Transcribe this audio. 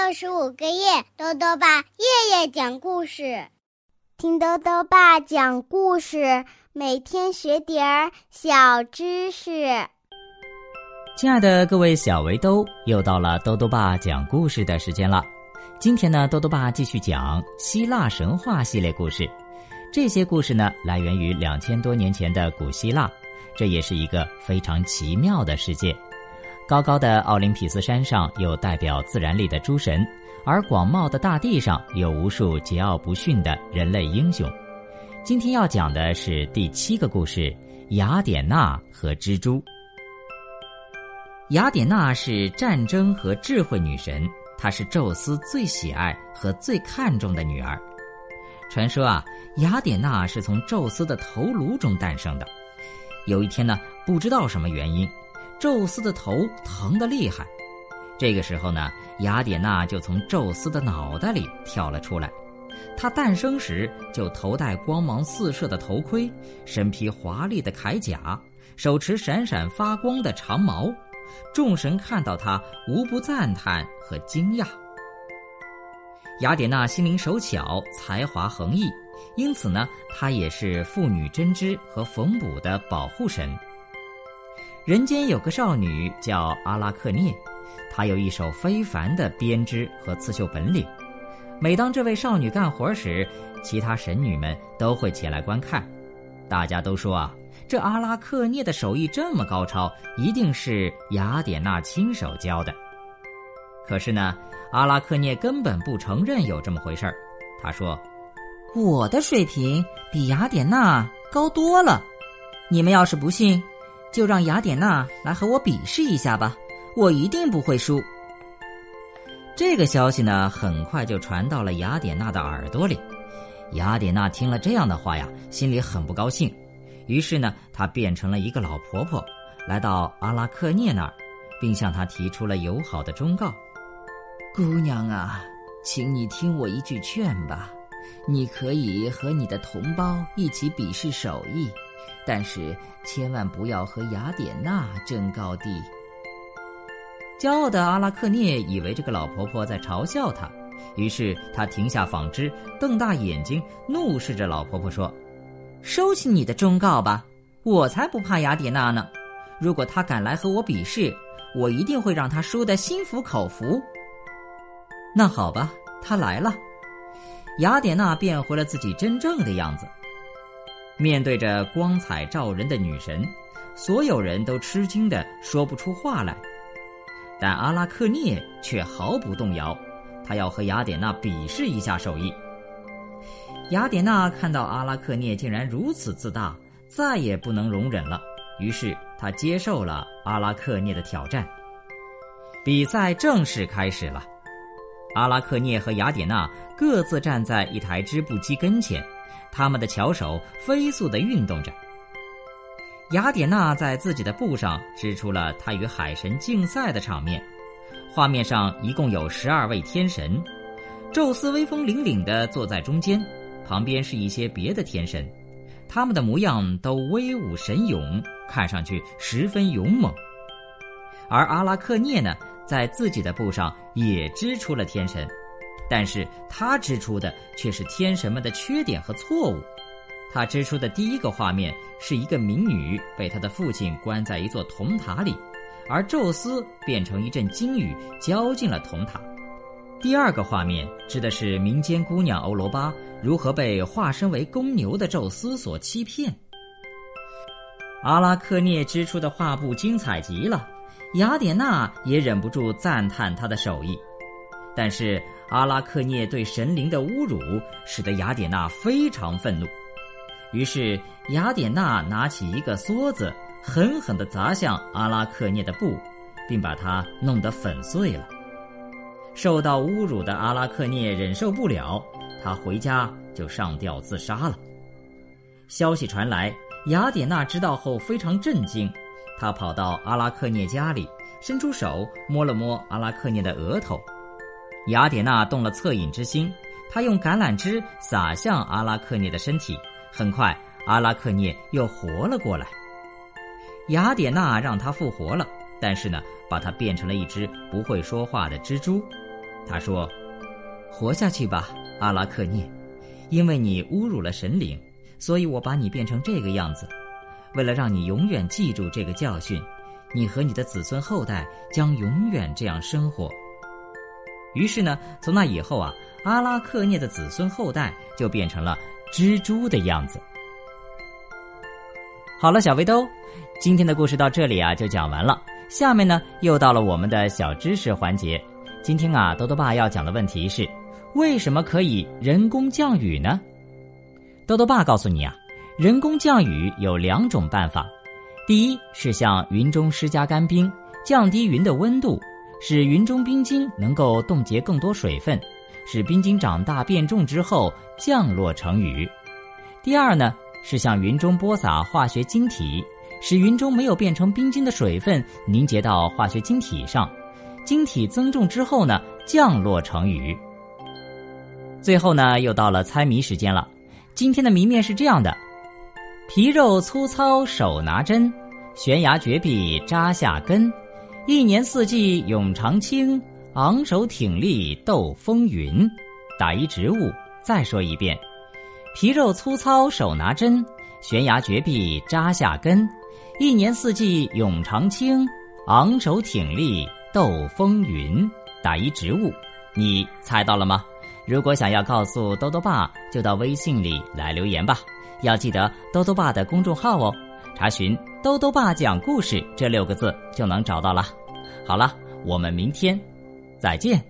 六十五个夜，豆豆爸夜夜讲故事，听豆豆爸讲故事，每天学点儿小知识。亲爱的各位小围兜，又到了豆豆爸讲故事的时间了。今天呢，豆豆爸继续讲希腊神话系列故事。这些故事呢，来源于两千多年前的古希腊，这也是一个非常奇妙的世界。高高的奥林匹斯山上有代表自然力的诸神，而广袤的大地上有无数桀骜不驯的人类英雄。今天要讲的是第七个故事：雅典娜和蜘蛛。雅典娜是战争和智慧女神，她是宙斯最喜爱和最看重的女儿。传说啊，雅典娜是从宙斯的头颅中诞生的。有一天呢，不知道什么原因。宙斯的头疼得厉害，这个时候呢，雅典娜就从宙斯的脑袋里跳了出来。她诞生时就头戴光芒四射的头盔，身披华丽的铠甲，手持闪闪发光的长矛。众神看到她，无不赞叹和惊讶。雅典娜心灵手巧，才华横溢，因此呢，她也是妇女针织和缝补的保护神。人间有个少女叫阿拉克涅，她有一手非凡的编织和刺绣本领。每当这位少女干活时，其他神女们都会前来观看。大家都说啊，这阿拉克涅的手艺这么高超，一定是雅典娜亲手教的。可是呢，阿拉克涅根本不承认有这么回事儿。他说：“我的水平比雅典娜高多了。你们要是不信。”就让雅典娜来和我比试一下吧，我一定不会输。这个消息呢，很快就传到了雅典娜的耳朵里。雅典娜听了这样的话呀，心里很不高兴。于是呢，她变成了一个老婆婆，来到阿拉克涅那儿，并向他提出了友好的忠告：“姑娘啊，请你听我一句劝吧，你可以和你的同胞一起比试手艺。”但是千万不要和雅典娜争高低。骄傲的阿拉克涅以为这个老婆婆在嘲笑他，于是他停下纺织，瞪大眼睛，怒视着老婆婆说：“收起你的忠告吧，我才不怕雅典娜呢！如果她敢来和我比试，我一定会让她输得心服口服。”那好吧，她来了，雅典娜变回了自己真正的样子。面对着光彩照人的女神，所有人都吃惊的说不出话来。但阿拉克涅却毫不动摇，他要和雅典娜比试一下手艺。雅典娜看到阿拉克涅竟然如此自大，再也不能容忍了，于是她接受了阿拉克涅的挑战。比赛正式开始了，阿拉克涅和雅典娜各自站在一台织布机跟前。他们的巧手飞速地运动着。雅典娜在自己的布上织出了她与海神竞赛的场面，画面上一共有十二位天神，宙斯威风凛凛地坐在中间，旁边是一些别的天神，他们的模样都威武神勇，看上去十分勇猛。而阿拉克涅呢，在自己的布上也织出了天神。但是他织出的却是天神们的缺点和错误。他织出的第一个画面是一个民女被他的父亲关在一座铜塔里，而宙斯变成一阵金雨浇进了铜塔。第二个画面指的是民间姑娘欧罗巴如何被化身为公牛的宙斯所欺骗。阿拉克涅织出的画布精彩极了，雅典娜也忍不住赞叹他的手艺。但是阿拉克涅对神灵的侮辱，使得雅典娜非常愤怒。于是雅典娜拿起一个梭子，狠狠地砸向阿拉克涅的布，并把它弄得粉碎了。受到侮辱的阿拉克涅忍受不了，他回家就上吊自杀了。消息传来，雅典娜知道后非常震惊，她跑到阿拉克涅家里，伸出手摸了摸阿拉克涅的额头。雅典娜动了恻隐之心，她用橄榄枝洒向阿拉克涅的身体，很快阿拉克涅又活了过来。雅典娜让他复活了，但是呢，把他变成了一只不会说话的蜘蛛。他说：“活下去吧，阿拉克涅，因为你侮辱了神灵，所以我把你变成这个样子。为了让你永远记住这个教训，你和你的子孙后代将永远这样生活。”于是呢，从那以后啊，阿拉克涅的子孙后代就变成了蜘蛛的样子。好了，小围兜，今天的故事到这里啊就讲完了。下面呢，又到了我们的小知识环节。今天啊，豆豆爸要讲的问题是：为什么可以人工降雨呢？豆豆爸告诉你啊，人工降雨有两种办法。第一是向云中施加干冰，降低云的温度，使云中冰晶能够冻结更多水分，使冰晶长大变重之后降落成雨。第二呢，是向云中播撒化学晶体。使云中没有变成冰晶的水分凝结到化学晶体上，晶体增重之后呢，降落成雨。最后呢，又到了猜谜时间了。今天的谜面是这样的：皮肉粗糙手拿针，悬崖绝壁扎下根，一年四季永长青，昂首挺立斗风云。打一植物。再说一遍：皮肉粗糙手拿针，悬崖绝壁扎下根。一年四季永长青，昂首挺立斗风云。打一植物，你猜到了吗？如果想要告诉兜兜爸，就到微信里来留言吧。要记得兜兜爸的公众号哦，查询“兜兜爸讲故事”这六个字就能找到了。好了，我们明天再见。